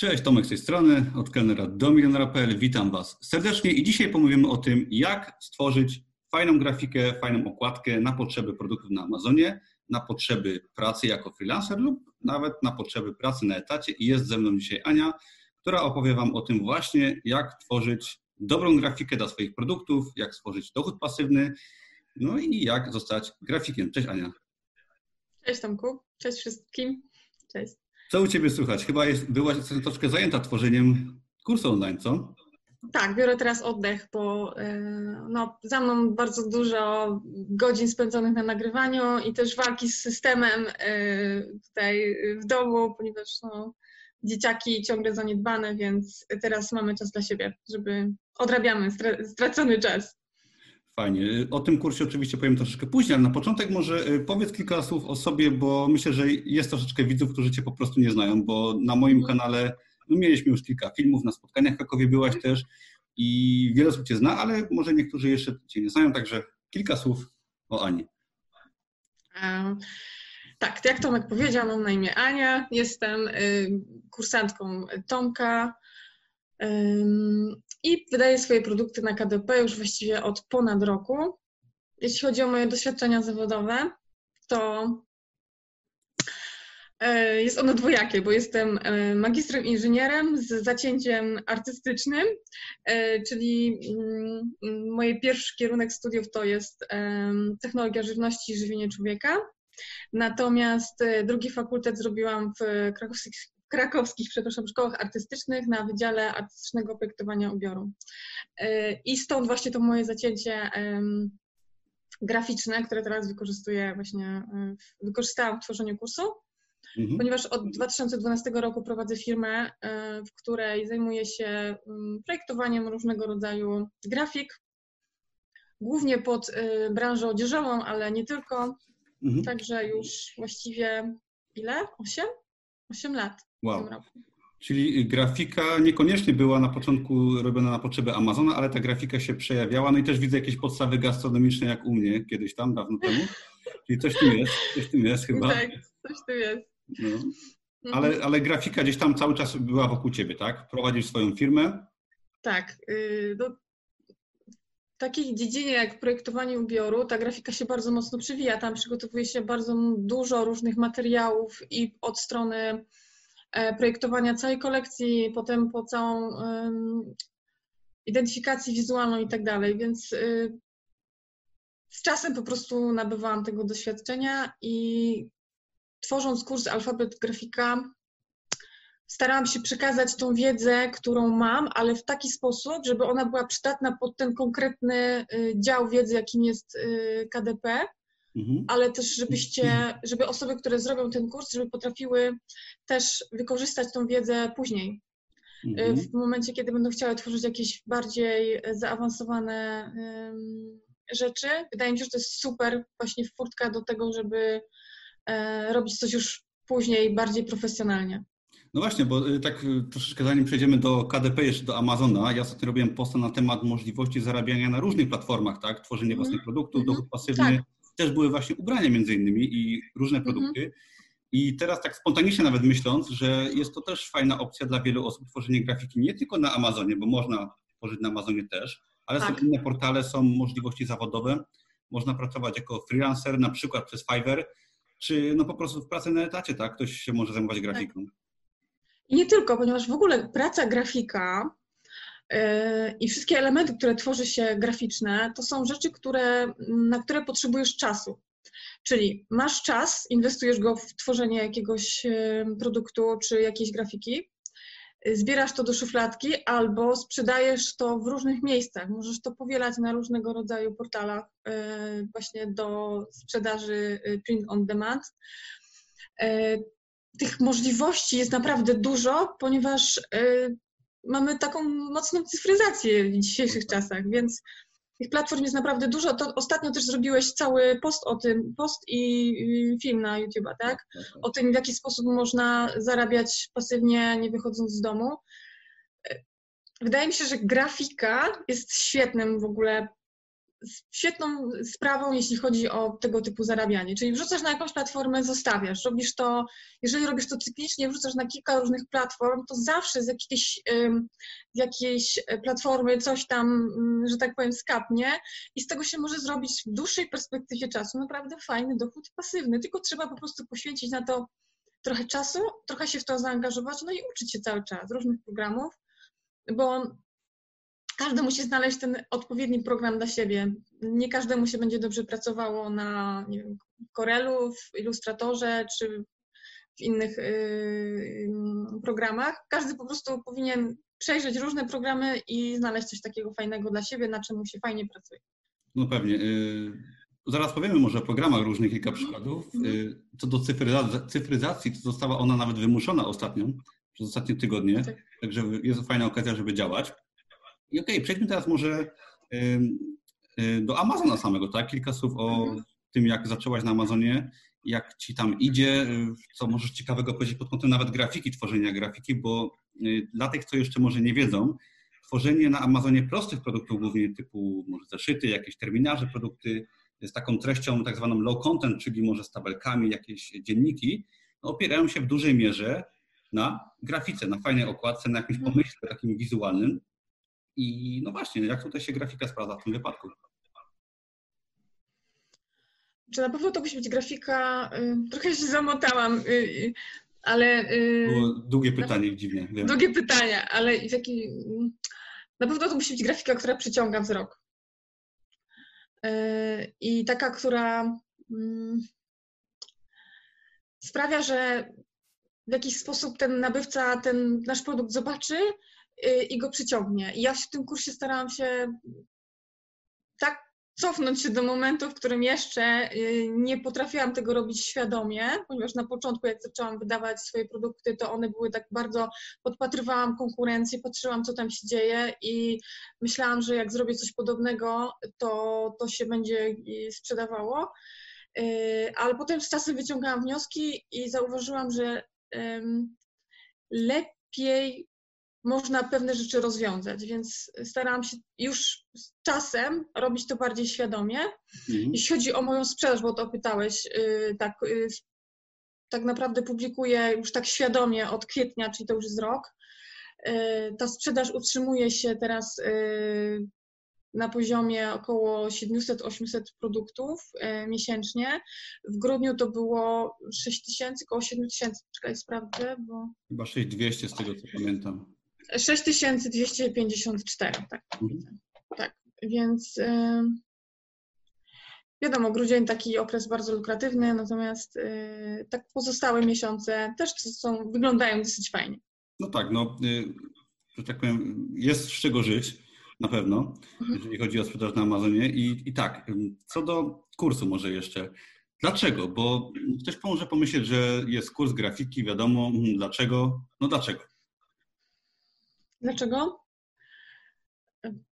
Cześć, Tomek z tej strony, od kelnera do milionera.pl. Witam Was serdecznie i dzisiaj pomówimy o tym, jak stworzyć fajną grafikę, fajną okładkę na potrzeby produktów na Amazonie, na potrzeby pracy jako freelancer lub nawet na potrzeby pracy na etacie. I jest ze mną dzisiaj Ania, która opowie Wam o tym właśnie, jak tworzyć dobrą grafikę dla swoich produktów, jak stworzyć dochód pasywny, no i jak zostać grafikiem. Cześć Ania. Cześć Tomku, cześć wszystkim. Cześć. Co u Ciebie słychać? Chyba jest, byłaś troszkę zajęta tworzeniem kursu online, co? Tak, biorę teraz oddech, bo e, no, za mną bardzo dużo godzin spędzonych na nagrywaniu i też walki z systemem e, tutaj w domu, ponieważ no, dzieciaki ciągle zaniedbane, więc teraz mamy czas dla siebie, żeby odrabiamy stracony czas. Fajnie. O tym kursie oczywiście powiem troszeczkę później, ale na początek może y, powiedz kilka słów o sobie, bo myślę, że jest troszeczkę widzów, którzy Cię po prostu nie znają, bo na moim mhm. kanale no mieliśmy już kilka filmów, na spotkaniach w Krakowie byłaś mhm. też i wiele osób Cię zna, ale może niektórzy jeszcze Cię nie znają, także kilka słów o Ani. Um. Tak, jak Tomek powiedział, mam na imię Ania, jestem y, kursantką Tomka i wydaję swoje produkty na KDP już właściwie od ponad roku. Jeśli chodzi o moje doświadczenia zawodowe, to e, jest ono dwojakie, bo jestem e, magistrem inżynierem z zacięciem artystycznym, e, czyli mm, mój pierwszy kierunek studiów to jest technologia żywności i żywienie człowieka. Natomiast drugi fakultet zrobiłam w krakowskich, krakowskich, przepraszam, szkołach artystycznych na Wydziale Artystycznego Projektowania Ubioru. E, I stąd właśnie to moje zacięcie graficzne, które teraz wykorzystuję właśnie, e, wykorzystałam w tworzeniu kursu, mhm. ponieważ od 2012 roku prowadzę firmę, e, w której zajmuję się projektowaniem różnego rodzaju grafik, głównie pod branżę odzieżową, ale nie tylko. Mhm. Także już właściwie ile? Osiem? Osiem lat. Wow. Czyli grafika niekoniecznie była na początku robiona na potrzeby Amazona, ale ta grafika się przejawiała. No i też widzę jakieś podstawy gastronomiczne, jak u mnie kiedyś tam, dawno temu. Czyli coś tu jest, coś tu jest chyba. Tak, coś tu jest. No. Mhm. Ale, ale grafika gdzieś tam cały czas była wokół ciebie, tak? Prowadzisz swoją firmę? Tak. Yy, no, w takiej dziedzinie jak projektowanie ubioru, ta grafika się bardzo mocno przewija. Tam przygotowuje się bardzo dużo różnych materiałów i od strony projektowania całej kolekcji, potem po całą identyfikację wizualną i tak dalej, więc y, z czasem po prostu nabywałam tego doświadczenia i tworząc kurs Alfabet Grafika starałam się przekazać tą wiedzę, którą mam, ale w taki sposób, żeby ona była przydatna pod ten konkretny y, dział wiedzy, jakim jest y, KDP, Mhm. ale też żebyście, żeby osoby, które zrobią ten kurs, żeby potrafiły też wykorzystać tą wiedzę później. Mhm. W momencie, kiedy będą chciały tworzyć jakieś bardziej zaawansowane um, rzeczy, wydaje mi się, że to jest super właśnie furtka do tego, żeby e, robić coś już później bardziej profesjonalnie. No właśnie, bo y, tak y, troszeczkę zanim przejdziemy do KDP, jeszcze do Amazona, ja ostatnio robiłem posta na temat możliwości zarabiania na różnych platformach, tak? Tworzenie własnych mhm. produktów, dochód pasywny, tak też były właśnie ubrania między innymi i różne mhm. produkty. Mhm. I teraz tak spontanicznie nawet myśląc, że jest to też fajna opcja dla wielu osób tworzenie grafiki nie tylko na Amazonie, bo można tworzyć na Amazonie też, ale tak. są inne portale, są możliwości zawodowe. Można pracować jako freelancer, na przykład przez Fiverr, czy no po prostu w pracy na etacie, tak? Ktoś się może zajmować grafiką. Tak. I nie tylko, ponieważ w ogóle praca grafika i wszystkie elementy, które tworzy się graficzne, to są rzeczy, które, na które potrzebujesz czasu. Czyli masz czas, inwestujesz go w tworzenie jakiegoś produktu czy jakiejś grafiki, zbierasz to do szufladki albo sprzedajesz to w różnych miejscach. Możesz to powielać na różnego rodzaju portalach e, właśnie do sprzedaży e, print on demand. E, tych możliwości jest naprawdę dużo, ponieważ mamy taką mocną cyfryzację w dzisiejszych czasach, więc tych platform jest naprawdę dużo. To ostatnio też zrobiłeś cały post o tym, post i film na YouTube'a, tak? O tym, w jaki sposób można zarabiać pasywnie, nie wychodząc z domu. Wydaje mi się, że grafika jest świetnym w ogóle świetną sprawą, jeśli chodzi o tego typu zarabianie. Czyli wrzucasz na jakąś platformę, zostawiasz. Robisz to, jeżeli robisz to cyklicznie, wrzucasz na kilka różnych platform, to zawsze z jakiejś, z jakiejś platformy coś tam, mm, że tak powiem, skapnie i z tego się może zrobić w dłuższej perspektywie czasu naprawdę fajny dochód pasywny. Tylko trzeba po prostu poświęcić na to trochę czasu, trochę się w to zaangażować, no i uczyć się cały czas różnych programów, bo każdy musi znaleźć ten odpowiedni program dla siebie. Nie każdemu się będzie dobrze pracowało na nie wiem, Corelu, w Illustratorze czy w innych yy, programach. Każdy po prostu powinien przejrzeć różne programy i znaleźć coś takiego fajnego dla siebie, na czym mu się fajnie pracuje. No pewnie. Yy, zaraz powiemy może o programach różnych, kilka mhm. przykładów. Yy, co do cyfryzacji, to została ona nawet wymuszona ostatnio, przez ostatnie tygodnie, tak. także jest fajna okazja, żeby działać. I okej, okay, przejdźmy teraz może y, do Amazona samego, tak? Kilka słów o mhm. tym, jak zaczęłaś na Amazonie, jak ci tam idzie, co możesz ciekawego powiedzieć pod kątem nawet grafiki, tworzenia grafiki, bo y, dla tych, co jeszcze może nie wiedzą, tworzenie na Amazonie prostych produktów, głównie typu może zeszyty, jakieś terminarze, produkty z taką treścią tak zwaną low content, czyli może z tabelkami, jakieś dzienniki, no, opierają się w dużej mierze na grafice, na fajnej okładce, na jakimś mhm. pomyśle takim wizualnym. I no właśnie, jak tutaj się grafika sprawdza w tym wypadku? Czy na pewno to musi być grafika, y, trochę się zamotałam, y, y, ale... Było długie pytanie, na, dziwnie. Wiem. Długie pytania, ale w jaki, na pewno to musi być grafika, która przyciąga wzrok. I taka, która mm, sprawia, że w jakiś sposób ten nabywca ten nasz produkt zobaczy i go przyciągnie. I ja w tym kursie starałam się tak cofnąć się do momentu, w którym jeszcze y, nie potrafiłam tego robić świadomie, ponieważ na początku, jak zaczęłam wydawać swoje produkty, to one były tak bardzo, podpatrywałam konkurencję, patrzyłam, co tam się dzieje i myślałam, że jak zrobię coś podobnego, to, to się będzie y, sprzedawało. Ale potem z czasem wyciągałam wnioski i zauważyłam, że lepiej można pewne rzeczy rozwiązać, więc starałam się już z czasem robić to bardziej świadomie. Mhm. Jeśli chodzi o moją sprzedaż, bo to pytałeś, y, tak, y, tak naprawdę publikuję już tak świadomie od kwietnia, czyli to już jest rok. Y, ta sprzedaż utrzymuje się teraz na poziomie około 700-800 produktów miesięcznie. W grudniu to było 6 tysięcy, około 7 tysięcy. Czekaj, sprawdzę, bo... Chyba 6200 z tego, co pamiętam. 6254, tak. Mhm. Tak, więc y, wiadomo, grudzień taki okres bardzo lukratywny, natomiast y, tak pozostałe miesiące też są, wyglądają dosyć fajnie. No tak, no, y, że tak powiem, jest z czego żyć na pewno, mhm. jeżeli chodzi o sprzedaż na Amazonie. I, I tak, co do kursu może jeszcze. Dlaczego? Bo ktoś może pomyśleć, że jest kurs grafiki, wiadomo, hmm, dlaczego? No dlaczego? Dlaczego?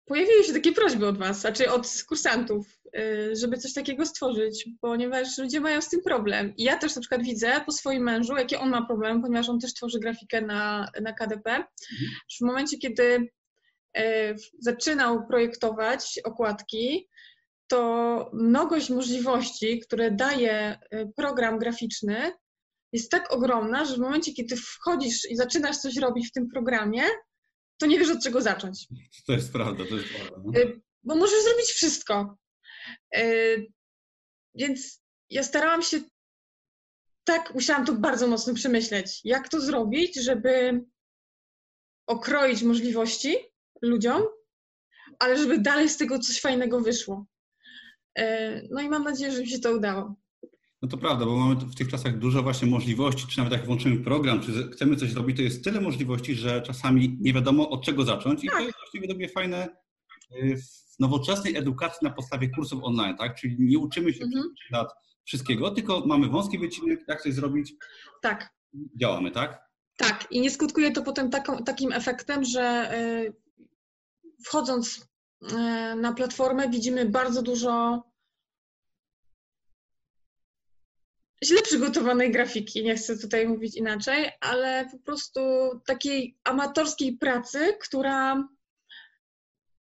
Pojawiły się takie prośby od Was, znaczy od kursantów, y, żeby coś takiego stworzyć, ponieważ ludzie mają z tym problem. I ja też na przykład widzę po swoim mężu, jakie on ma problem, ponieważ on też tworzy grafikę na, na KDP. Mhm. W momencie, kiedy y, zaczynał projektować okładki, to mnogość możliwości, które daje y, program graficzny, jest tak ogromna, że w momencie, kiedy wchodzisz i zaczynasz coś robić w tym programie, to nie wiesz od czego zacząć. To jest prawda, to jest prawda. No. Y, bo możesz zrobić wszystko. Y, więc ja starałam się tak, musiałam to bardzo mocno przemyśleć, jak to zrobić, żeby okroić możliwości ludziom, ale żeby dalej z tego coś fajnego wyszło. Y, no i mam nadzieję, że mi się to udało. No to prawda, bo mamy w tych czasach dużo właśnie możliwości, czy nawet jak włączymy program, czy chcemy coś zrobić, to jest tyle możliwości, że czasami nie wiadomo od czego zacząć i tak. to jest właściwie dla mnie fajne y, w nowoczesnej edukacji na podstawie kursów online, tak? Czyli nie uczymy się mhm. lat wszystkiego, tylko mamy wąski wycinek, jak coś zrobić. Tak. Działamy, tak? Tak, i nie skutkuje to potem taką, takim efektem, że y, wchodząc y, na platformę widzimy bardzo dużo źle przygotowanej grafiki, nie chcę tutaj mówić inaczej, ale po prostu takiej amatorskiej pracy, która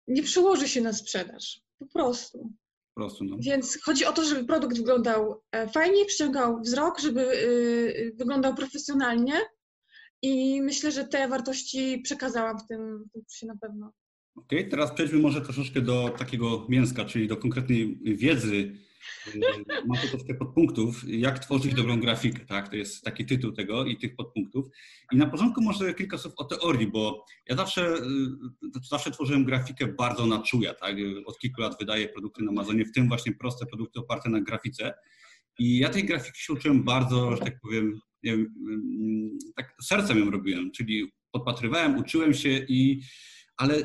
nie przełoży się na sprzedaż. Po prostu. Po prostu no. Więc chodzi o to, żeby produkt wyglądał e, fajnie, przyciągał wzrok, żeby y, wyglądał profesjonalnie i myślę, że te wartości przekazałam w tym, w tym kursie na pewno. Okej, okay, teraz przejdźmy może troszeczkę do takiego mięska, czyli do konkretnej wiedzy. Ma to troszkę podpunktów, jak tworzyć dobrą grafikę, tak? To jest taki tytuł tego i tych podpunktów. I na początku może kilka słów o teorii, bo ja zawsze, y, zawsze tworzyłem grafikę bardzo na czuja, tak? Od kilku lat wydaję produkty na Amazonie, w tym właśnie proste produkty oparte na grafice. I ja tej grafiki się uczyłem bardzo, że tak powiem, wiem, mm, tak sercem ją robiłem, czyli podpatrywałem, uczyłem się i ale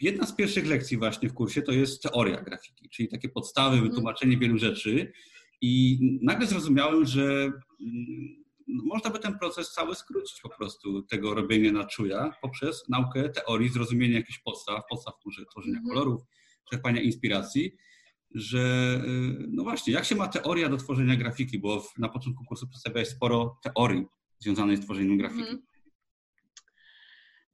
jedna z pierwszych lekcji właśnie w kursie to jest teoria grafiki, czyli takie podstawy, mhm. wytłumaczenie wielu rzeczy. I nagle zrozumiałem, że mm, można by ten proces cały skrócić po prostu tego robienia na czuja poprzez naukę teorii, zrozumienie jakichś podstaw, podstaw tworzenia mhm. kolorów, czerpania inspiracji, że y, no właśnie, jak się ma teoria do tworzenia grafiki, bo na początku kursu przedstawiałeś sporo teorii związanej z tworzeniem grafiki.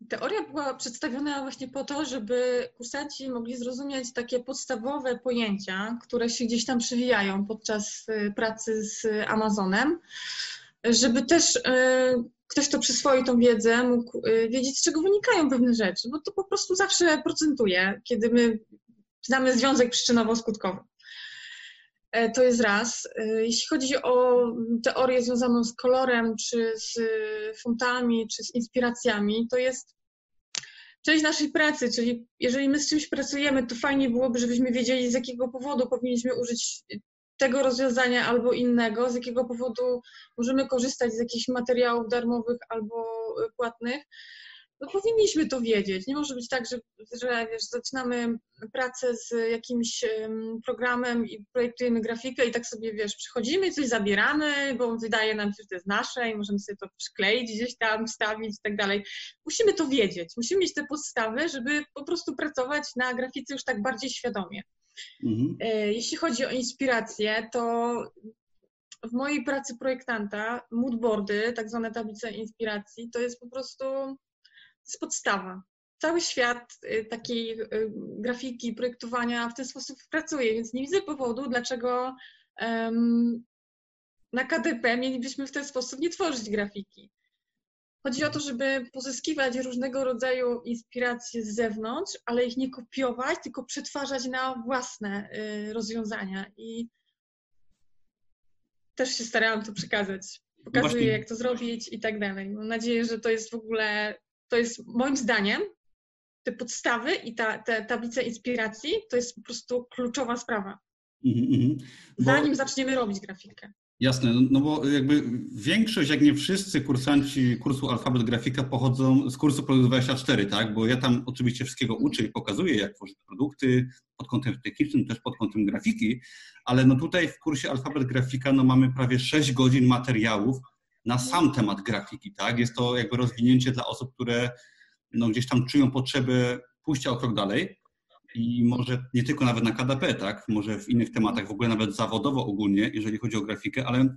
Teoria była przedstawiona właśnie po to, żeby kursanci mogli zrozumieć takie podstawowe pojęcia, które się gdzieś tam przewijają podczas y, pracy z Amazonem, żeby też y, ktoś, kto przyswoi tą wiedzę, mógł y, wiedzieć, z czego wynikają pewne rzeczy, bo to po prostu zawsze procentuje, kiedy my znamy związek przyczynowo-skutkowy. E, to jest raz. Jeśli chodzi o teorię związaną z kolorem, czy z fontami, czy z inspiracjami, to jest część naszej pracy, czyli jeżeli my z czymś pracujemy, to fajnie byłoby, żebyśmy wiedzieli, z jakiego powodu powinniśmy użyć tego rozwiązania albo innego, z jakiego powodu możemy korzystać z jakichś materiałów darmowych albo płatnych no powinniśmy to wiedzieć. Nie może być tak, że, że wiesz, zaczynamy pracę z jakimś programem i projektujemy grafikę i tak sobie, wiesz, przychodzimy, coś zabieramy, bo wydaje nam się, że to jest nasze i możemy sobie to przykleić gdzieś tam, wstawić i tak dalej. Musimy to wiedzieć, musimy mieć te podstawy, żeby po prostu pracować na grafice już tak bardziej świadomie. Mhm. E, jeśli chodzi o inspirację, to w mojej pracy projektanta moodboardy, tak zwane tablice inspiracji, to jest po prostu jest podstawa. Cały świat y, takiej y, grafiki, projektowania w ten sposób pracuje, więc nie widzę powodu, dlaczego um, na KDP mielibyśmy w ten sposób nie tworzyć grafiki. Chodzi o to, żeby pozyskiwać różnego rodzaju inspiracje z zewnątrz, ale ich nie kopiować, tylko przetwarzać na własne y, rozwiązania. I też się starałam to przekazać. Pokazuję, jak to zrobić i tak dalej. Mam nadzieję, że to jest w ogóle to jest moim zdaniem te podstawy i ta, te tablice inspiracji to jest po prostu kluczowa sprawa. Mm -hmm. bo... Zanim zaczniemy robić grafikę. Jasne, no, no bo jakby większość, jak nie wszyscy kursanci kursu Alfabet Grafika pochodzą z kursu Produkt 24, tak? Bo ja tam oczywiście wszystkiego uczę i pokazuję, jak tworzyć produkty pod kątem technicznym, też pod kątem grafiki, ale no tutaj w kursie Alfabet Grafika no mamy prawie 6 godzin materiałów, na sam temat grafiki, tak? Jest to jakby rozwinięcie dla osób, które no, gdzieś tam czują potrzebę pójścia o krok dalej i może nie tylko nawet na KDP, tak? Może w innych tematach, w ogóle nawet zawodowo ogólnie, jeżeli chodzi o grafikę, ale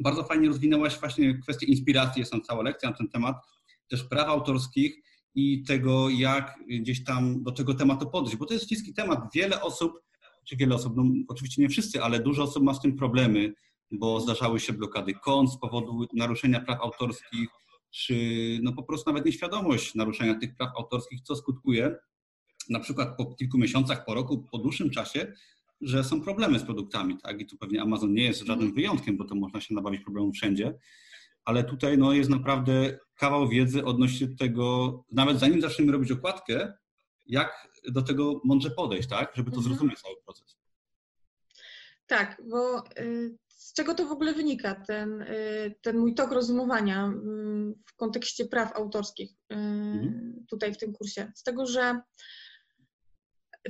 bardzo fajnie rozwinęłaś właśnie kwestię inspiracji, jest tam cała lekcja na ten temat, też praw autorskich i tego, jak gdzieś tam do tego tematu podejść, bo to jest śliski temat. Wiele osób, czy wiele osób, no oczywiście nie wszyscy, ale dużo osób ma z tym problemy, bo zdarzały się blokady kont z powodu naruszenia praw autorskich, czy no po prostu nawet nieświadomość naruszenia tych praw autorskich, co skutkuje na przykład po kilku miesiącach, po roku, po dłuższym czasie, że są problemy z produktami, tak? I tu pewnie Amazon nie jest żadnym mhm. wyjątkiem, bo to można się nabawić problemów wszędzie, ale tutaj no, jest naprawdę kawał wiedzy odnośnie tego, nawet zanim zaczniemy robić okładkę, jak do tego mądrze podejść, tak? Żeby to mhm. zrozumieć cały proces. Tak, bo y, z czego to w ogóle wynika, ten, y, ten mój tok rozumowania mm, w kontekście praw autorskich y, mhm. tutaj w tym kursie? Z tego, że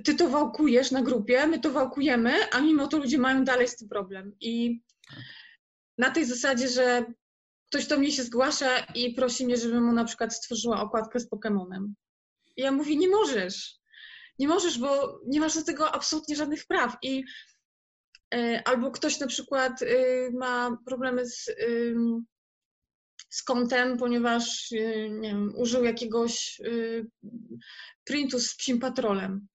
ty to wałkujesz na grupie, my to wałkujemy, a mimo to ludzie mają dalej z tym problem. I na tej zasadzie, że ktoś do mnie się zgłasza i prosi mnie, żebym mu na przykład stworzyła okładkę z Pokémonem. I ja mówię, nie możesz. Nie możesz, bo nie masz do tego absolutnie żadnych praw. I albo ktoś na przykład y, ma problemy z, z kontem, ponieważ y, nie wiem, użył jakiegoś y, printu z psim patrolem.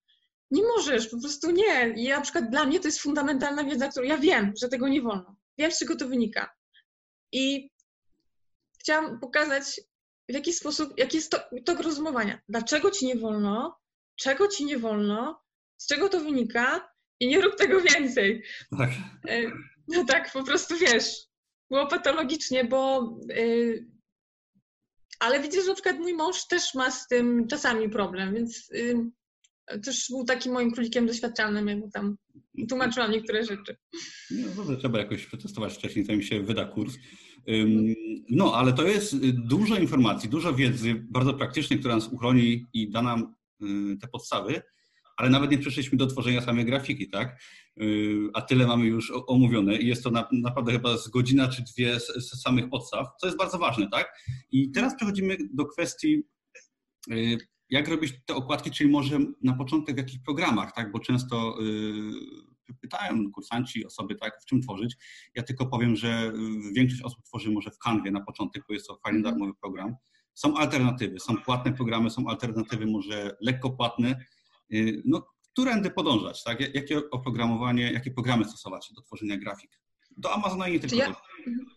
Nie możesz, po prostu nie. I na przykład dla mnie to jest fundamentalna wiedza, którą ja wiem, że tego nie wolno. Wiem, z czego to wynika. I chciałam pokazać, w jaki sposób, jaki jest to, tok rozumowania. Dlaczego ci nie wolno, czego ci nie wolno, z czego to wynika i nie rób tego więcej. Tak. E, no tak, po prostu wiesz, było patologicznie, bo yy, ale widzisz, że na przykład mój mąż też ma z tym czasami problem, więc yy, też był takim moim królikiem doświadczalnym, jak tam tłumaczyłam niektóre rzeczy. No dobrze, trzeba jakoś przetestować wcześniej, zanim się wyda kurs. No, ale to jest dużo informacji, dużo wiedzy, bardzo praktycznej, która nas uchroni i da nam y, te podstawy, ale nawet nie przeszliśmy do tworzenia samej grafiki, tak? Y, a tyle mamy już omówione i jest to na, naprawdę chyba z godzina czy dwie z, samych podstaw, co jest bardzo ważne, tak? I teraz przechodzimy do kwestii, y, jak robić te okładki, czyli może na początek w jakich programach, tak? Bo często pytają kursanci, osoby, tak, w czym tworzyć. Ja tylko powiem, że większość osób tworzy może w Canwie na początek, bo jest to fajny mhm. darmowy program. Są alternatywy, są płatne programy, są alternatywy może lekko płatne. Y, no, którędy podążać, tak? Jakie oprogramowanie, jakie programy stosować do tworzenia grafik? Do Amazona i nie tylko. Czy ja,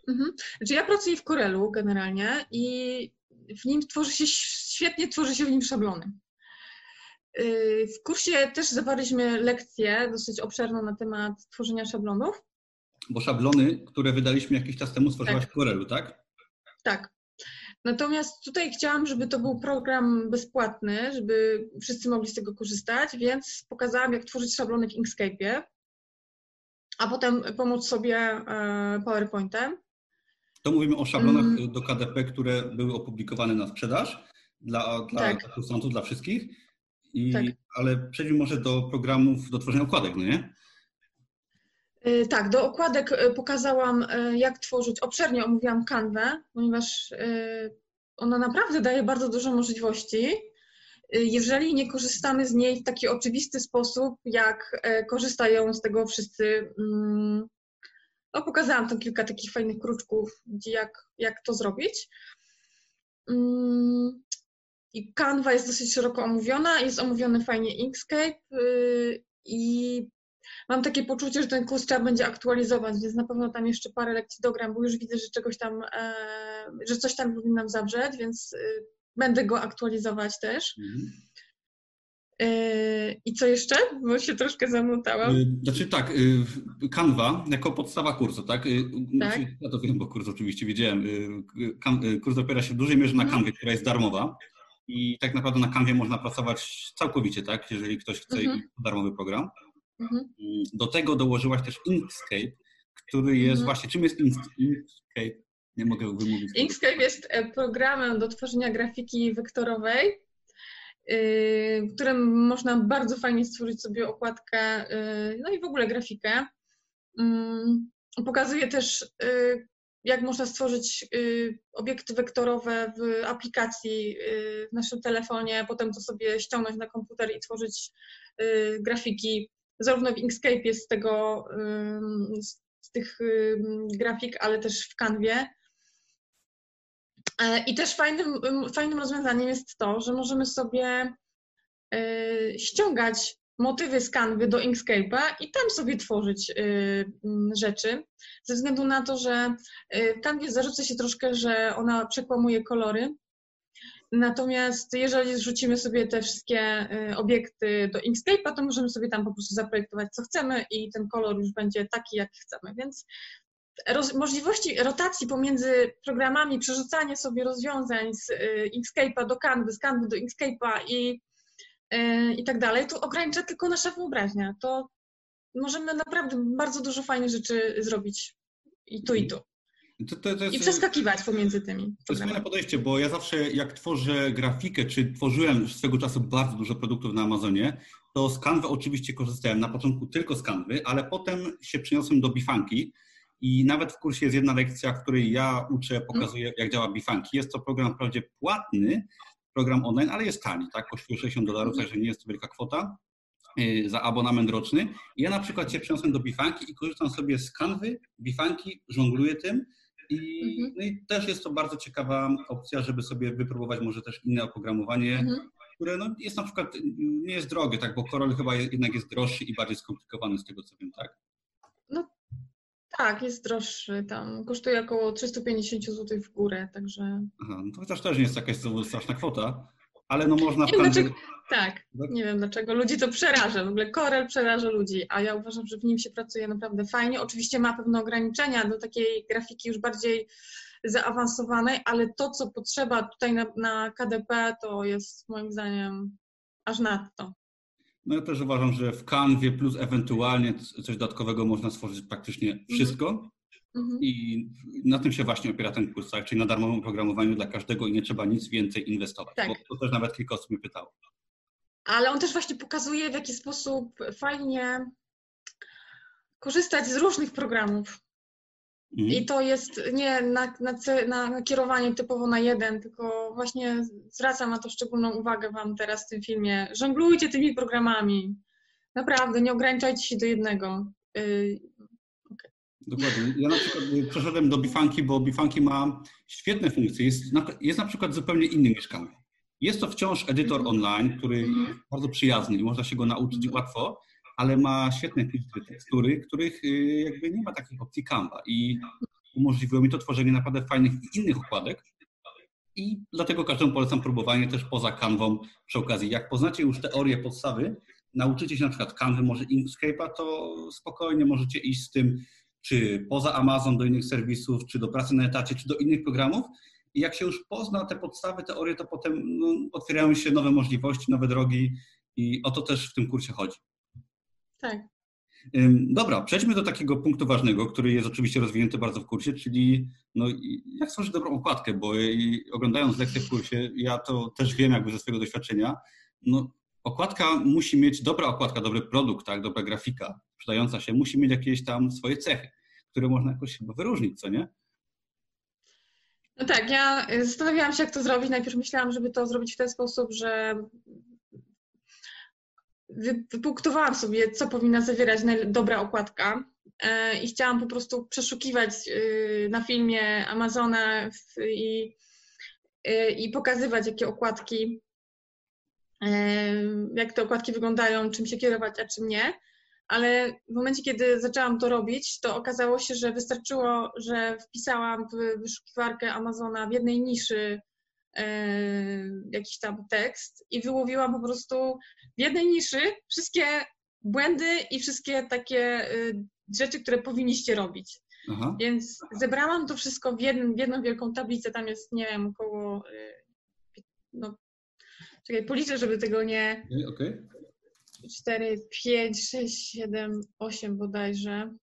mhm. Czy ja pracuję w Corelu generalnie i w nim tworzy się, świetnie tworzy się w nim szablony. Y, w kursie też zawarliśmy lekcję dosyć obszerną na temat tworzenia szablonów. Bo szablony, które wydaliśmy jakiś czas temu, stworzyłaś tak. w Corelu, tak? Tak. Natomiast tutaj chciałam, żeby to był program bezpłatny, żeby wszyscy mogli z tego korzystać, więc pokazałam, jak tworzyć szablony w Inkscape'ie, a potem pomóc sobie e, PowerPointem. To mówimy o szablonach mm. do KDP, które były opublikowane na sprzedaż dla, dla, tak. dla kursantów, dla wszystkich. I, tak. Ale przejdźmy może do programów do tworzenia okładek, no nie? E, tak, do okładek e, pokazałam, e, jak tworzyć, obszernie omówiłam kanwę, ponieważ ona naprawdę daje bardzo dużo możliwości, jeżeli nie korzystamy z niej w taki oczywisty sposób, jak korzystają z tego wszyscy. Mm, no, pokazałam tam kilka takich fajnych kruczków, gdzie jak, jak to zrobić. Mm, I Canva jest dosyć szeroko omówiona, jest omówiony fajnie Inkscape y, i mam takie poczucie, że ten kurs trzeba będzie aktualizować, więc na pewno tam jeszcze parę lekcji dogram, bo już widzę, że czegoś tam, e, że coś tam powinnam zawrzeć, więc y, będę go aktualizować też. Mhm. E, I co jeszcze? Bo się troszkę zamutałam. Y, znaczy tak, Canva jako podstawa kursu, tak? tak? Ja to wiem, bo kurs oczywiście widziałem. Kurs opiera się w dużej mierze na Canwie, mhm. która jest darmowa. I tak naprawdę na Canwie można pracować całkowicie, tak? Jeżeli ktoś chce mhm. darmowy program. Mhm. Do tego dołożyłaś też Inkscape, który jest mhm. właśnie, czym jest Inkscape? Nie mogę wymówić. Inkscape jest e, programem do tworzenia grafiki wektorowej, y, którym można bardzo fajnie stworzyć sobie okładkę, y, no i w ogóle grafikę. Mm, pokazuje też, y, jak można stworzyć obiekty wektorowe w aplikacji w naszym telefonie, potem to sobie ściągnąć na komputer i tworzyć grafiki zarówno w Inkscape z tego, z tych grafik, ale też w Canwie. E, I też fajnym, fajnym rozwiązaniem jest to, że możemy sobie e, ściągać motywy z Canvy do Inkscape'a i tam sobie tworzyć rzeczy, ze względu na to, że e, w Canwie zarzuca się troszkę, że ona przekłamuje kolory, Natomiast jeżeli zrzucimy sobie te wszystkie y, obiekty do Inkscape'a, to możemy sobie tam po prostu zaprojektować co chcemy i ten kolor już będzie taki, jak chcemy. Więc roz, możliwości rotacji pomiędzy programami, przerzucanie sobie rozwiązań z y, Inkscape'a do Canvy, z Canvy do Inkscape'a i, y, i tak dalej, to ogranicza tylko nasza wyobraźnia. To możemy naprawdę bardzo dużo fajnych rzeczy zrobić i tu, i tu. To, to, to jest, I przeskakiwać pomiędzy tymi. To jest fajne podejście, bo ja zawsze jak tworzę grafikę, czy tworzyłem swego czasu bardzo dużo produktów na Amazonie, to z Canvy oczywiście korzystałem na początku tylko z Canvy, ale potem się przeniosłem do Bifanki i nawet w kursie jest jedna lekcja, w której ja uczę, pokazuję jak działa Bifanki. Jest to program wprawdzie płatny, program online, ale jest tani, tak? Kosztuje 60 dolarów, mhm. także nie jest to wielka kwota y, za abonament roczny. I ja na przykład się przeniosłem do Bifanki i korzystam sobie z Canvy, Bifanki, żongluję tym i, mhm. no i też jest to bardzo ciekawa opcja, żeby sobie wypróbować może też inne oprogramowanie. Mhm. które no, jest na przykład, nie jest drogie, tak, bo Corel chyba jednak jest droższy i bardziej skomplikowany z tego co wiem, tak? No tak, jest droższy, tam kosztuje około 350 zł w górę, także... Aha, no to chociaż też nie jest jakaś straszna kwota, ale no można w każdym... Tak, tak, nie wiem dlaczego. Ludzi to przeraża. W ogóle Corel przeraża ludzi, a ja uważam, że w nim się pracuje naprawdę fajnie. Oczywiście ma pewne ograniczenia do takiej grafiki już bardziej zaawansowanej, ale to, co potrzeba tutaj na, na KDP, to jest moim zdaniem aż nadto. No ja też uważam, że w Canwie plus ewentualnie coś dodatkowego można stworzyć praktycznie mhm. wszystko. Mhm. I na tym się właśnie opiera ten kurs, tak? czyli na darmowym programowaniu dla każdego i nie trzeba nic więcej inwestować. Tak. Bo to też nawet kilka osób mnie pytało. Ale on też właśnie pokazuje, w jaki sposób fajnie korzystać z różnych programów. Mhm. I to jest nie na, na, na, kierowanie typowo na jeden, tylko właśnie zwracam na to szczególną uwagę Wam teraz w tym filmie. Żonglujcie tymi programami. Naprawdę, nie ograniczajcie się do jednego. Y. Dokładnie. Ja na przykład przeszedłem do Bifanki, bo Bifanki ma świetne funkcje. Jest na, jest na przykład zupełnie inny niż Canva. Jest to wciąż edytor mhm. online, który jest mhm. bardzo przyjazny i można się go nauczyć mhm. łatwo ale ma świetne filtry tekstury, których y, jakby nie ma takich opcji Canva i umożliwiło mi to tworzenie naprawdę fajnych i innych układek i dlatego każdemu polecam próbowanie też poza Canvą przy okazji. Jak poznacie już teorię podstawy, nauczycie się na przykład Canvy, może Inkscape'a, to spokojnie możecie iść z tym czy poza Amazon do innych serwisów, czy do pracy na etacie, czy do innych programów. I jak się już pozna te podstawy, teorie, to potem no, otwierają się nowe możliwości, nowe drogi i o to też w tym kursie chodzi. Tak. Dobra, przejdźmy do takiego punktu ważnego, który jest oczywiście rozwinięty bardzo w kursie, czyli no, jak stworzyć dobrą okładkę, bo oglądając lekcje w kursie, ja to też wiem jakby ze swojego doświadczenia, no, okładka musi mieć, dobra okładka, dobry produkt, tak, dobra grafika sprzedająca się, musi mieć jakieś tam swoje cechy, które można jakoś chyba wyróżnić, co nie? No tak, ja zastanawiałam się, jak to zrobić. Najpierw myślałam, żeby to zrobić w ten sposób, że wypunktowałam sobie, co powinna zawierać dobra okładka e, i chciałam po prostu przeszukiwać y, na filmie Amazona i, y, i pokazywać, jakie okładki, e, jak te okładki wyglądają, czym się kierować, a czym nie. Ale w momencie, kiedy zaczęłam to robić, to okazało się, że wystarczyło, że wpisałam w wyszukiwarkę Amazona w jednej niszy E, jakiś tam tekst i wyłowiłam po prostu w jednej niszy wszystkie błędy i wszystkie takie y, rzeczy, które powinniście robić. Aha. Więc zebrałam to wszystko w, jednym, w jedną wielką tablicę, tam jest, nie wiem, około, y, no, czekaj, policzę, żeby tego nie... Okay. 4, 5, 6, 7, 8 bodajże.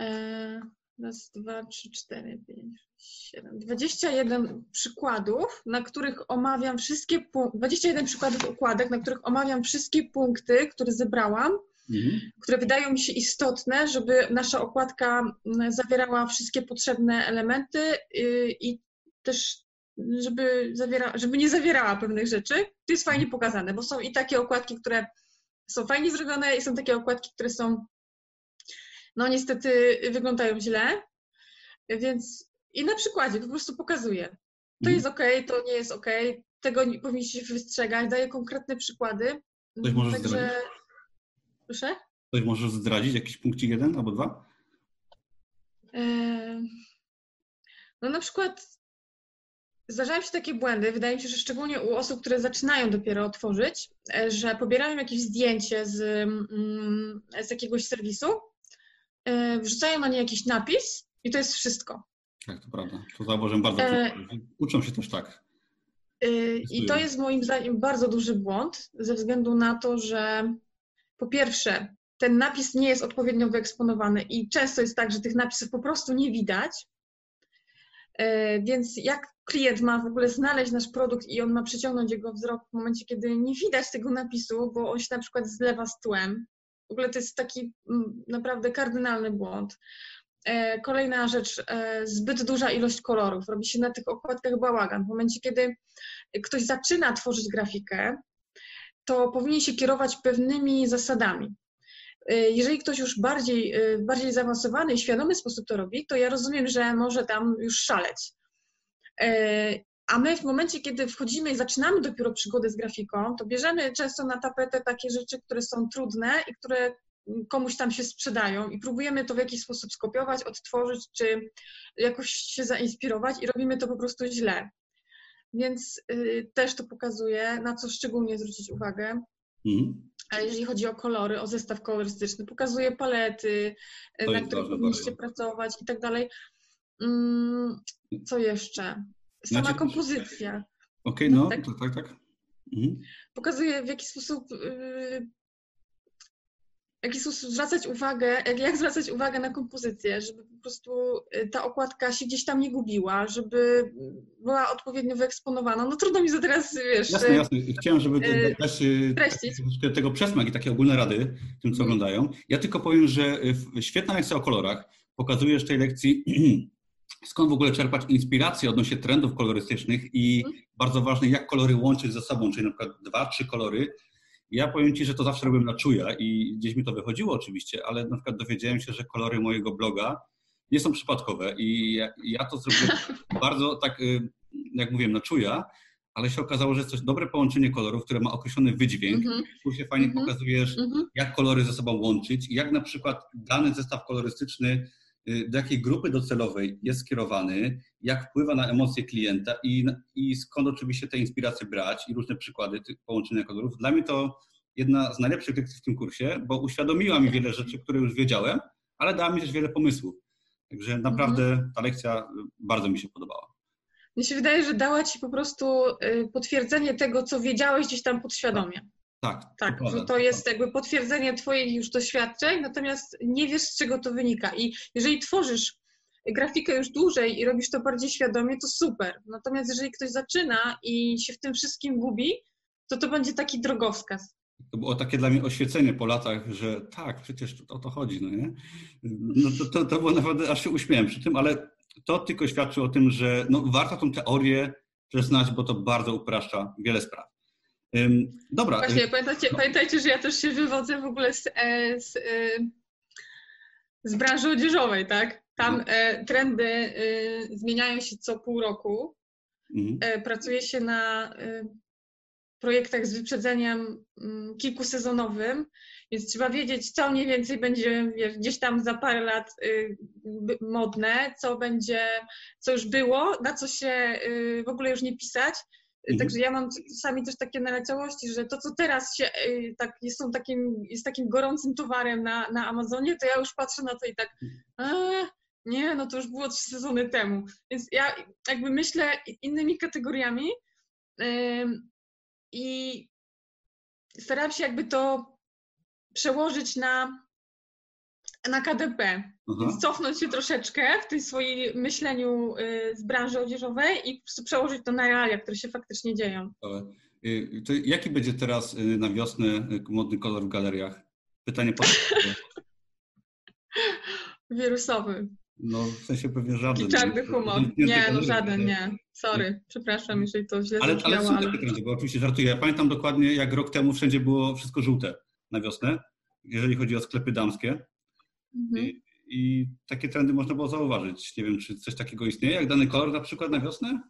E, raz, dwa, trzy, cztery, pięć, 7, 21 przykładów, na których omawiam wszystkie punkty, 21 przykładów układek, na których omawiam wszystkie punkty, które zebrałam, mhm. które wydają mi się istotne, żeby nasza okładka mm, zawierała wszystkie potrzebne elementy y, i też żeby, zawiera, żeby nie zawierała pewnych rzeczy. To jest fajnie pokazane, bo są i takie okładki, które są fajnie zrobione i są takie okładki, które są no niestety wyglądają źle, więc i na przykładzie po prostu pokazuję. To mhm. jest ok, to nie jest ok, tego nie powinniście się wystrzegać, daję konkretne przykłady. Coś możesz Także... zdradzić? Proszę? Coś możesz zdradzić, jakiś punkcik jeden albo dwa? No na przykład zdarzają się takie błędy, wydaje mi się, że szczególnie u osób, które zaczynają dopiero otworzyć, e, że pobierają jakieś zdjęcie z, mm, z jakiegoś serwisu, e, wrzucają na nie jakiś napis i to jest wszystko. Tak, to prawda. To zauważyłem bardzo. E... Uczą się też tak. Yy, I to jest moim zdaniem bardzo duży błąd, ze względu na to, że po pierwsze, ten napis nie jest odpowiednio wyeksponowany i często jest tak, że tych napisów po prostu nie widać. Yy, więc jak klient ma w ogóle znaleźć nasz produkt i on ma przyciągnąć jego wzrok w momencie, kiedy nie widać tego napisu, bo on się na przykład zlewa z tłem. W ogóle to jest taki mm, naprawdę kardynalny błąd. E, kolejna rzecz, e, zbyt duża ilość kolorów. Robi się na tych okładkach bałagan. W momencie, kiedy ktoś zaczyna tworzyć grafikę, to powinien się kierować pewnymi zasadami. E, jeżeli ktoś już bardziej, bardziej zaawansowany i świadomy sposób to robi, to ja rozumiem, że może tam już szaleć. a my w momencie, kiedy wchodzimy i zaczynamy dopiero przygodę z grafiką, to bierzemy często na tapetę takie rzeczy, które są trudne i które komuś tam się sprzedają i próbujemy to w jakiś sposób skopiować, odtworzyć, czy jakoś się zainspirować i robimy to po prostu źle. Więc y, też to pokazuje, na co szczególnie zwrócić uwagę. Mhm. A jeżeli chodzi o kolory, o zestaw kolorystyczny, pokazuje palety, y, to na których powinniście pracować i tak dalej. Mm, co jeszcze? Sama znaczy, kompozycja. Okej, okay, no, tak, tak, tak. Mhm. Pokazuje w jaki sposób y, jaki zwracać uwagę, jak, jak zwracać uwagę na kompozycję, żeby po prostu y, ta okładka się gdzieś tam nie gubiła, żeby była odpowiednio wyeksponowana. No trudno mi to teraz, wiesz... Jasne, jasne. Chciałem, żeby yy, dać tak, tego przesmak i takie ogólne rady tym, co mm. oglądają. Ja tylko powiem, że świetna lekcja o kolorach. Pokazujesz tej lekcji skąd w ogóle czerpać inspirację odnośnie trendów kolorystycznych i mm. bardzo ważne, jak kolory łączyć ze sobą, czyli na przykład dwa, trzy kolory ja powiem Ci, że to zawsze robiłem na czuja i gdzieś mi to wychodziło oczywiście, ale na przykład dowiedziałem się, że kolory mojego bloga nie są przypadkowe i ja, ja to zrobiłem bardzo tak, y, jak mówiłem, na czuja, ale się okazało, że jest coś dobre połączenie kolorów, które ma określony wydźwięk. Mm -hmm. Tu się fajnie mm -hmm. pokazujesz, mm -hmm. jak kolory ze sobą łączyć i jak na przykład dany zestaw kolorystyczny do jakiej grupy docelowej jest skierowany, jak wpływa na emocje klienta i, i skąd oczywiście te inspiracje brać i różne przykłady tych połączenia kolorów. Dla mnie to jedna z najlepszych lekcji w tym kursie, bo uświadomiła mi wiele rzeczy, które już wiedziałem, ale dała mi też wiele pomysłów. Także naprawdę mhm. ta lekcja bardzo mi się podobała. Mi się wydaje, że dała ci po prostu y, potwierdzenie tego, co wiedziałeś gdzieś tam podświadomie. Tak, tak to że to jest jakby potwierdzenie Twoich już doświadczeń, natomiast nie wiesz, z czego to wynika. I jeżeli tworzysz grafikę już dłużej i robisz to bardziej świadomie, to super. Natomiast jeżeli ktoś zaczyna i się w tym wszystkim gubi, to to będzie taki drogowskaz. To było takie dla mnie oświecenie po latach, że tak, przecież o to chodzi, no nie? No to, to, to było naprawdę, aż się uśmiałem przy tym, ale to tylko świadczy o tym, że no, warto tą teorię znać, bo to bardzo upraszcza wiele spraw. Dobra. Właśnie, pamiętajcie, no. pamiętajcie, że ja też się wywodzę w ogóle z, e, z, e, z branży odzieżowej, tak? Tam mhm. e, trendy zmieniają się co pół roku. Mhm. Pracuje się na projektach z wyprzedzeniem mm, kilkusezonowym, więc trzeba wiedzieć, co mniej więcej będzie wiesz, gdzieś tam za parę lat y, modne, co będzie, co już było, na co się y, w ogóle już nie pisać. Mhm. Także ja mam czasami też takie naleciałości, że to, co teraz się, y, tak, jest, są takim, jest takim gorącym towarem na, na Amazonie, to ja już patrzę na to i tak, a, nie, no to już było trzy sezony temu. Więc ja jakby myślę innymi kategoriami yy, i staram się jakby to przełożyć na na KDP. Więc cofnąć się troszeczkę w tym swoim myśleniu y, z branży odzieżowej i przełożyć to na realia, które się faktycznie dzieją. Y, to jaki będzie teraz y, na wiosnę modny kolor w galeriach? Pytanie po Wirusowy. No, w sensie pewnie żaden. I czarny humor. Nie, nie no żaden, nie. Sorry, przepraszam, jeżeli to źle ale. Ale są ale... trendy, bo oczywiście żartuję. Ja pamiętam dokładnie, jak rok temu wszędzie było wszystko żółte na wiosnę, jeżeli chodzi o sklepy damskie. Mhm. I, I, takie trendy można było zauważyć. Nie wiem, czy coś takiego istnieje, jak dany kolor na przykład na wiosnę?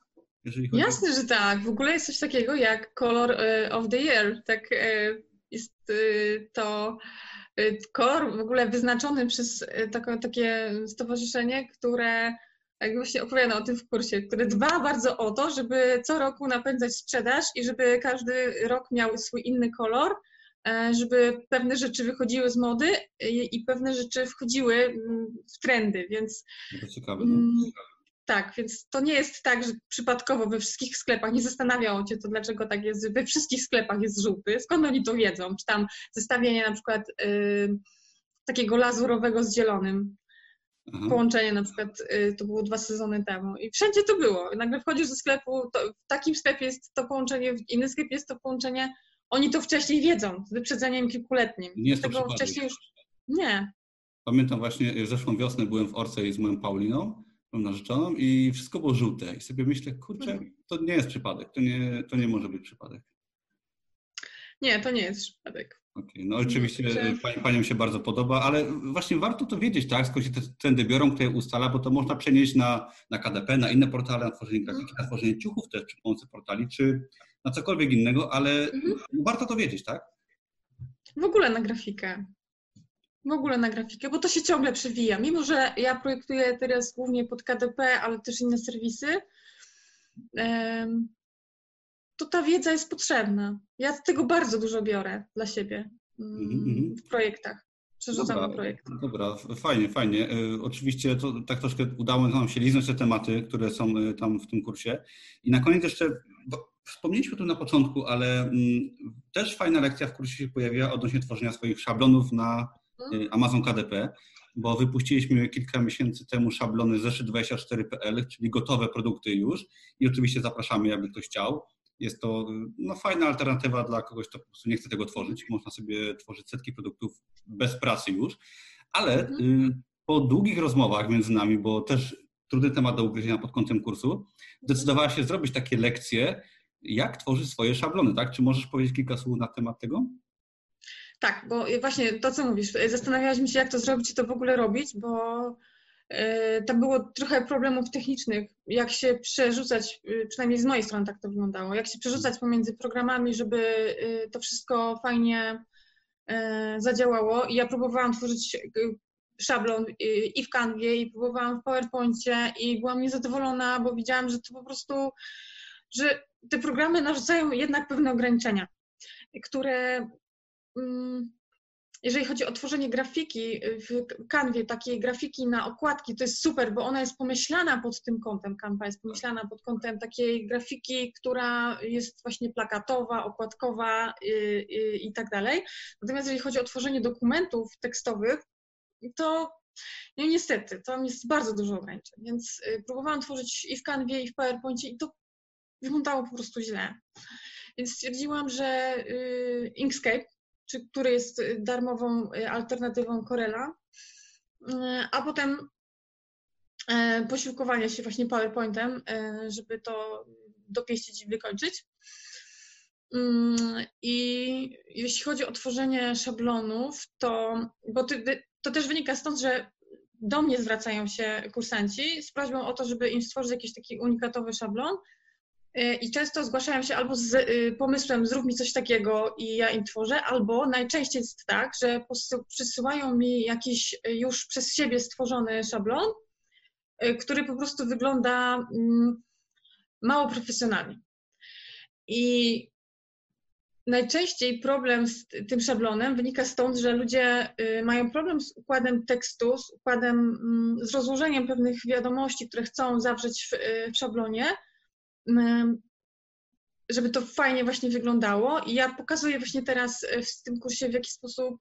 Jasne, że tak. W ogóle jest coś takiego jak kolor e, of the year. Tak e, jest e, to kolor w ogóle wyznaczony przez takie, stowarzyszenie, które jak właśnie opowiada o tym w kursie, które dba bardzo o to, żeby co roku napędzać sprzedaż i żeby każdy rok miał swój inny kolor, żeby pewne rzeczy wychodziły z mody i pewne rzeczy wchodziły mm, w trendy, więc... To ciekawe. No. Mm, tak, więc to nie jest tak, że przypadkowo we wszystkich sklepach, nie zastanawiało Cię to, dlaczego tak jest, we wszystkich sklepach jest żółty, skąd oni to wiedzą, czy tam zestawienie na przykład y, takiego lazurowego z zielonym, Aha. połączenie na przykład, y, to było dwa sezony temu i wszędzie to było, nagle wchodzisz do sklepu, to w takim sklepie jest to połączenie, w innym sklepie jest to połączenie, oni to wcześniej wiedzą, z wyprzedzeniem kilkuletnim. Nie jest to tego wcześniej już. Nie. Pamiętam właśnie, zeszłą wiosnę byłem w Orce z moją Pauliną, moją narzeczoną i wszystko było żółte. I sobie myślę, kurczę, mhm. to nie jest przypadek, to nie, to nie może być przypadek. Nie, to nie jest przypadek. Okay. No oczywiście pani, Paniom się bardzo podoba, ale właśnie warto to wiedzieć, tak, skąd się te trendy biorą, kto je ustala, bo to można przenieść na, na KDP, na inne portale, na tworzenie grafiki, na tworzenie ciuchów też przy pomocy portali, czy na cokolwiek innego, ale mhm. warto to wiedzieć, tak? W ogóle na grafikę. W ogóle na grafikę, bo to się ciągle przewija. Mimo, że ja projektuję teraz głównie pod KDP, ale też inne serwisy, to ta wiedza jest potrzebna. Ja z tego bardzo dużo biorę dla siebie mm, mhm. w projektach. Przerzucam dobra, projekt. Dobra, fajnie, fajnie. E, oczywiście to tak troszkę udało nam się liznąć te tematy, które są e, tam w tym kursie. I na koniec jeszcze, wspomnieliśmy tu na początku, ale mm, też fajna lekcja w kursie się pojawia odnośnie tworzenia swoich szablonów na mhm. e, Amazon KDP, bo wypuściliśmy kilka miesięcy temu szablony zeszyt24.pl, czyli gotowe produkty już i oczywiście zapraszamy, jakby ktoś chciał. Jest to no, fajna alternatywa dla kogoś, kto po prostu nie chce tego tworzyć. Można sobie tworzyć setki produktów bez pracy już, ale mhm. y, po długich rozmowach między nami, bo też trudny temat do ugryzienia pod kątem kursu, zdecydowała się zrobić takie lekcje, jak tworzyć swoje szablony, tak? Czy możesz powiedzieć kilka słów na temat tego? Tak, bo właśnie to, co mówisz, zastanawiałaś się, jak to zrobić, czy to w ogóle robić, bo E, tam było trochę problemów technicznych, jak się przerzucać, e, przynajmniej z mojej strony tak to wyglądało, jak się przerzucać pomiędzy programami, żeby e, to wszystko fajnie zadziałało. I ja próbowałam tworzyć szablon i w Canwie, i próbowałam w PowerPoincie i byłam niezadowolona, bo widziałam, że to po prostu, że te programy narzucają jednak pewne ograniczenia, które mm, jeżeli chodzi o tworzenie grafiki w kanwie, takiej grafiki na okładki, to jest super, bo ona jest pomyślana pod tym kątem, Canva jest pomyślana pod kątem takiej grafiki, która jest właśnie plakatowa, okładkowa i, y, i, tak dalej. Natomiast jeżeli chodzi o tworzenie dokumentów tekstowych, to no niestety, tam jest bardzo dużo ograniczeń, więc y, próbowałam tworzyć i w Canwie, i w PowerPoincie i to wyglądało po prostu źle. Więc stwierdziłam, że Inkscape czy który jest y, darmową y, alternatywą Corella, y, a potem posiłkowanie się właśnie PowerPointem, żeby to dopieścić i wykończyć. I jeśli chodzi o tworzenie szablonów, to, bo to też wynika stąd, że do mnie zwracają się kursanci z prośbą o to, żeby im stworzyć jakiś taki unikatowy szablon, Y, I często zgłaszają się albo z y, pomysłem, zrób mi coś takiego i ja im tworzę, albo najczęściej jest tak, że przysyłają mi jakiś y, już przez siebie stworzony szablon, który po prostu wygląda mm, mało profesjonalnie. I najczęściej problem z tym szablonem wynika stąd, że ludzie mają problem z układem tekstu, z układem, mm, z rozłożeniem pewnych wiadomości, które chcą zawrzeć w szablonie żeby to fajnie właśnie wyglądało. I ja pokazuję właśnie teraz e, w tym kursie, w jaki sposób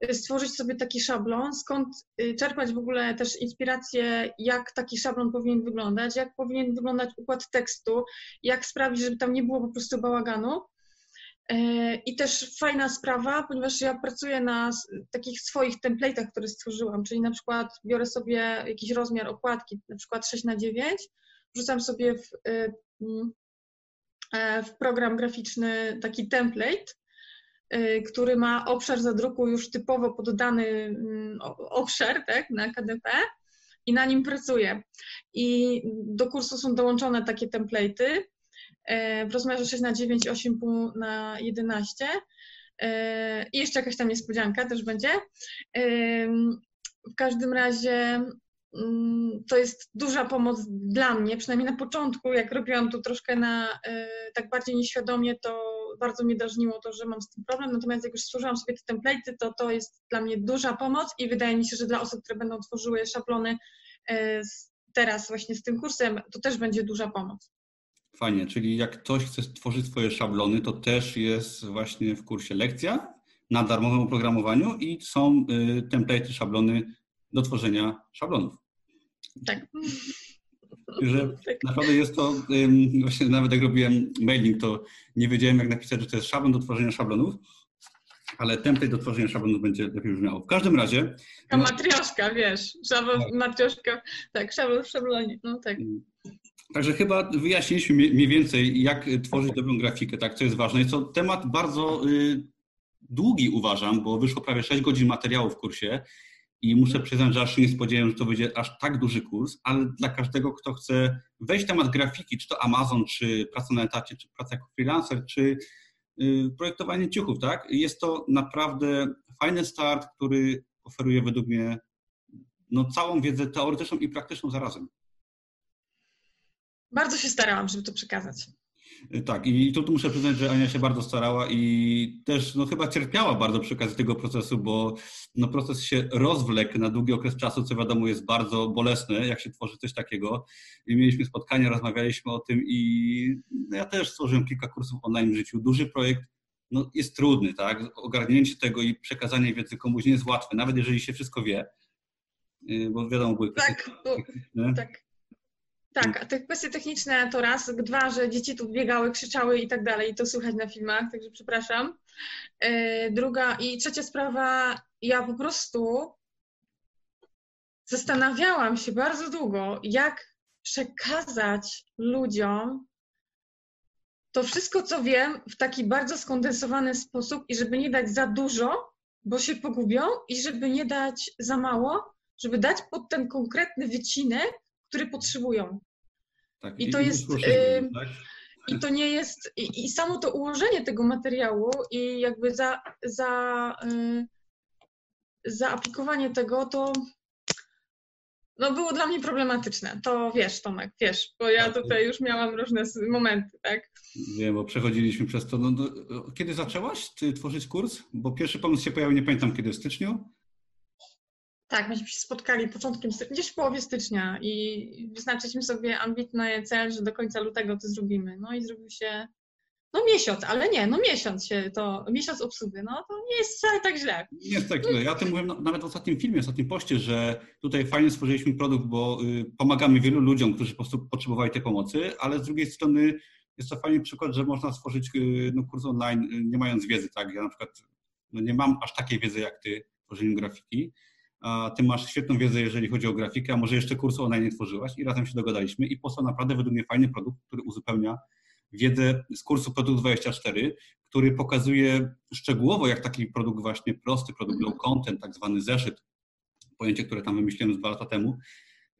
e, stworzyć sobie taki szablon, skąd e, czerpać w ogóle też inspirację, jak taki szablon powinien wyglądać, jak powinien wyglądać układ tekstu, jak sprawić, żeby tam nie było po prostu bałaganu. I też fajna sprawa, ponieważ ja pracuję na takich swoich template'ach, które stworzyłam, czyli na przykład biorę sobie jakiś rozmiar okładki, na przykład 6 na 9 wrzucam sobie w, y, mm, e, w program graficzny taki template, y, który ma obszar zadruku już typowo poddany mm, obszar tak, na KDP i na nim pracuję. I do kursu są dołączone takie template'y e, w rozmiarze 6 na 9 8,5 na 11 e, i jeszcze jakaś tam niespodzianka też będzie. W każdym razie to jest duża pomoc dla mnie, przynajmniej na początku, jak robiłam to troszkę na e, tak bardziej nieświadomie, to bardzo mnie drażniło to, że mam z tym problem, natomiast jak już stworzyłam sobie te template'y, to to jest dla mnie duża pomoc i wydaje mi się, że dla osób, które będą tworzyły szablony e, teraz właśnie z tym kursem, to też będzie duża pomoc. Fajnie, czyli jak ktoś chce stworzyć swoje szablony, to też jest właśnie w kursie lekcja na darmowym oprogramowaniu i są y, template'y, szablony do tworzenia szablonów. Tak. Że tak. naprawdę jest to, właśnie nawet jak robiłem mailing, to nie wiedziałem jak napisać, że to jest szablon do tworzenia szablonów, ale template do tworzenia szablonów będzie lepiej brzmiało. W każdym razie... Ta matrioszka, wiesz, szablon, tak. matrioszka, tak, szablon w szablonie, no tak. Także chyba wyjaśniliśmy mniej więcej, jak tworzyć dobrą grafikę, tak, co jest ważne. Jest to temat bardzo y, długi uważam, bo wyszło prawie 6 godzin materiału w kursie i muszę przyznać, że aż się nie spodziewałem, że to będzie aż tak duży kurs, ale dla każdego, kto chce wejść w temat grafiki, czy to Amazon, czy praca na etacie, czy praca jako freelancer, czy y, projektowanie ciuchów, tak? Jest to naprawdę fajny start, który oferuje według mnie no, całą wiedzę teoretyczną i praktyczną zarazem. Bardzo się starałam, żeby to przekazać. Y, tak, i tu, tu muszę przyznać, że Ania się bardzo starała i też no, chyba cierpiała bardzo przy okazji tego procesu, bo no, proces się rozwlekł na długi okres czasu, co wiadomo jest bardzo bolesne, jak się tworzy coś takiego. I mieliśmy spotkania, rozmawialiśmy o tym i no, ja też stworzyłem kilka kursów online w życiu. Duży projekt no, jest trudny, tak? Ogarnięcie tego i przekazanie wiedzy komuś nie jest łatwe, nawet jeżeli się wszystko wie, y, bo wiadomo, były tak, bo, tak. Tak, a te kwestie techniczne to raz, dwa, że dzieci tu biegały, krzyczały i tak dalej, i to słychać na filmach, także przepraszam. E, druga i trzecia sprawa, ja po prostu zastanawiałam się bardzo długo, jak przekazać ludziom to wszystko, co wiem, w taki bardzo skondensowany sposób i żeby nie dać za dużo, bo się pogubią, i żeby nie dać za mało, żeby dać pod ten konkretny wycinek, który potrzebują. Tak, I to i jest. Y, tak? I to nie jest. I, I, samo to ułożenie tego materiału i jakby za, za, y, zaaplikowanie tego, to no było dla mnie problematyczne. To wiesz, Tomek, wiesz, bo ja tak. tutaj już miałam różne momenty, tak? Wiem, bo przechodziliśmy przez to. No, no, kiedy zaczęłaś ty tworzyć kurs? Bo pierwszy pomysł się pojawił, nie pamiętam kiedy, w styczniu? Tak, myśmy się spotkali początkiem, gdzieś w połowie stycznia i wyznaczyliśmy sobie ambitny cel, że do końca lutego to zrobimy. No i zrobił się, no miesiąc, ale nie, no miesiąc się to, miesiąc obsługi, no to nie jest wcale tak źle. Nie jest tak źle. Ja o tym mówiłem nawet w ostatnim filmie, w ostatnim poście, że tutaj fajnie stworzyliśmy produkt, bo y, pomagamy wielu ludziom, którzy po prostu potrzebowali tej pomocy, ale z drugiej strony jest to fajny przykład, że można stworzyć y, no, kurs online y, nie mając wiedzy, tak? Ja na przykład no, nie mam aż takiej wiedzy jak ty w tworzeniu grafiki, ty masz świetną wiedzę, jeżeli chodzi o grafikę, a może jeszcze kursu online nie tworzyłaś i razem się dogadaliśmy i powstał naprawdę według mnie fajny produkt, który uzupełnia wiedzę z kursu Produkt 24, który pokazuje szczegółowo, jak taki produkt właśnie prosty, produkt low content, tak zwany zeszyt, pojęcie, które tam wymyśliłem dwa lata temu,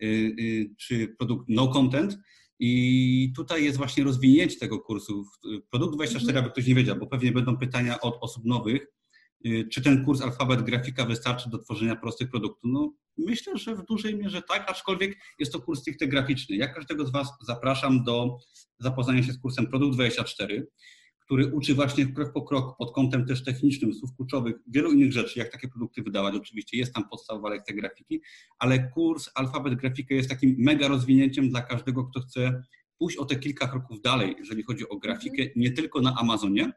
y, y, czy produkt no content, i tutaj jest właśnie rozwinięcie tego kursu. Produkt 24, mhm. aby ktoś nie wiedział, bo pewnie będą pytania od osób nowych, czy ten kurs alfabet grafika wystarczy do tworzenia prostych produktów? No, myślę, że w dużej mierze tak, aczkolwiek jest to kurs stricte graficzny. Ja każdego z Was zapraszam do zapoznania się z kursem Produkt 24, który uczy właśnie krok po kroku pod kątem też technicznym, słów kluczowych, wielu innych rzeczy, jak takie produkty wydawać. Oczywiście jest tam podstawowa lekcja grafiki, ale kurs alfabet grafika jest takim mega rozwinięciem dla każdego, kto chce pójść o te kilka kroków dalej, jeżeli chodzi o grafikę, nie tylko na Amazonie,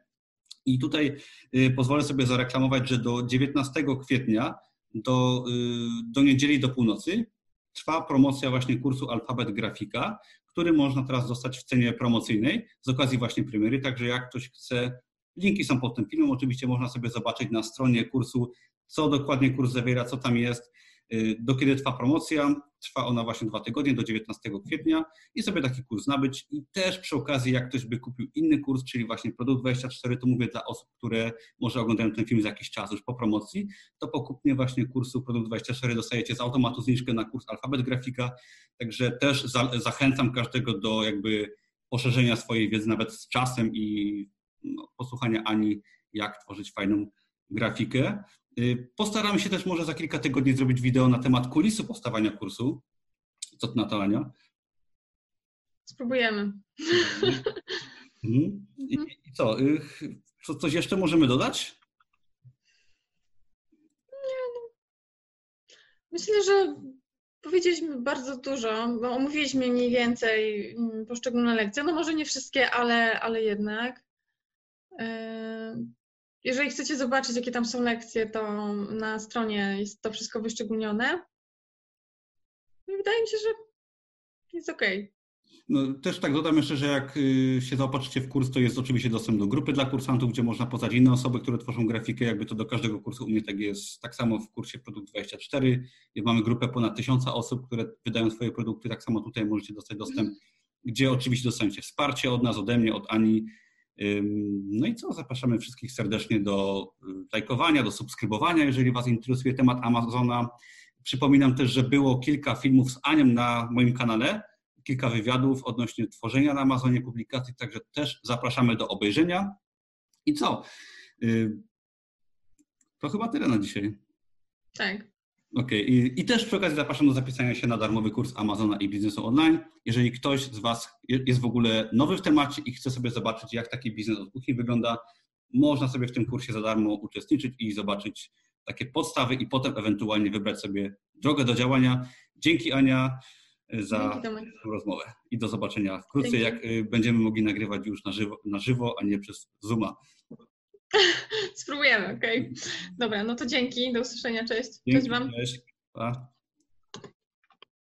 i tutaj y, pozwolę sobie zareklamować, że do 19 kwietnia, do, y, do niedzieli do północy, trwa promocja właśnie kursu Alfabet Grafika, który można teraz dostać w cenie promocyjnej z okazji właśnie premiery. Także jak ktoś chce, linki są pod tym filmem. Oczywiście można sobie zobaczyć na stronie kursu, co dokładnie kurs zawiera, co tam jest. Y, do kiedy trwa promocja? Trwa ona właśnie dwa tygodnie, do 19 kwietnia i sobie taki kurs nabyć. I też przy okazji, jak ktoś by kupił inny kurs, czyli właśnie Produkt 24, to mówię dla osób, które może oglądają ten film za jakiś czas już po promocji, to po kupnie właśnie kursu Produkt 24 dostajecie z automatu zniżkę na kurs Alfabet Grafika. Także też za, zachęcam każdego do jakby poszerzenia swojej wiedzy nawet z czasem i no, posłuchania Ani, jak tworzyć fajną grafikę. Y, Postaramy się też może za kilka tygodni zrobić wideo na temat kulisu powstawania kursu. Co ty na to, Ania? Spróbujemy. Mhm. I. I, co? Y, co? Coś jeszcze możemy dodać? Nie. No. Myślę, że powiedzieliśmy bardzo dużo, bo omówiliśmy mniej więcej mm, poszczególne lekcje. No może nie wszystkie, ale, ale jednak. Jeżeli chcecie zobaczyć, jakie tam są lekcje, to na stronie jest to wszystko wyszczególnione. I wydaje mi się, że jest ok. No, też tak dodam jeszcze, że jak y, się zaopatrzycie w kurs, to jest oczywiście dostęp do grupy dla kursantów, gdzie można poznać inne osoby, które tworzą grafikę, jakby to do każdego kursu u mnie tak jest. Tak samo w kursie Produkt 24 mamy grupę ponad tysiąca osób, które wydają swoje produkty, tak samo tutaj możecie dostać dostęp, gdzie oczywiście dostaniecie wsparcie od nas, ode mnie, od Ani, No i co? Zapraszamy wszystkich serdecznie do lajkowania, do subskrybowania, jeżeli Was interesuje temat Amazona. Przypominam też, że było kilka filmów z Anią na moim kanale, kilka wywiadów odnośnie tworzenia na Amazonie publikacji, także też zapraszamy do obejrzenia. I co? To chyba tyle na dzisiaj. Tak. Okej, okay. I, I, też przy okazji zapraszam do zapisania się na darmowy kurs Amazona i biznesu online. Jeżeli ktoś z Was jest w ogóle nowy w temacie i chce sobie zobaczyć, jak taki biznes od kuchni wygląda, można sobie w tym kursie za darmo uczestniczyć i zobaczyć takie podstawy i potem ewentualnie wybrać sobie drogę do działania. Dzięki Ania za Dzięki, rozmowę i do zobaczenia wkrótce, Dzięki. jak y, będziemy mogli nagrywać już na żywo, na żywo a nie przez Zooma. Spróbujemy, okej. Okay. Dobra, no to dzięki, do usłyszenia, cześć. Dzięki, cześć Wam. Cześć. Pa.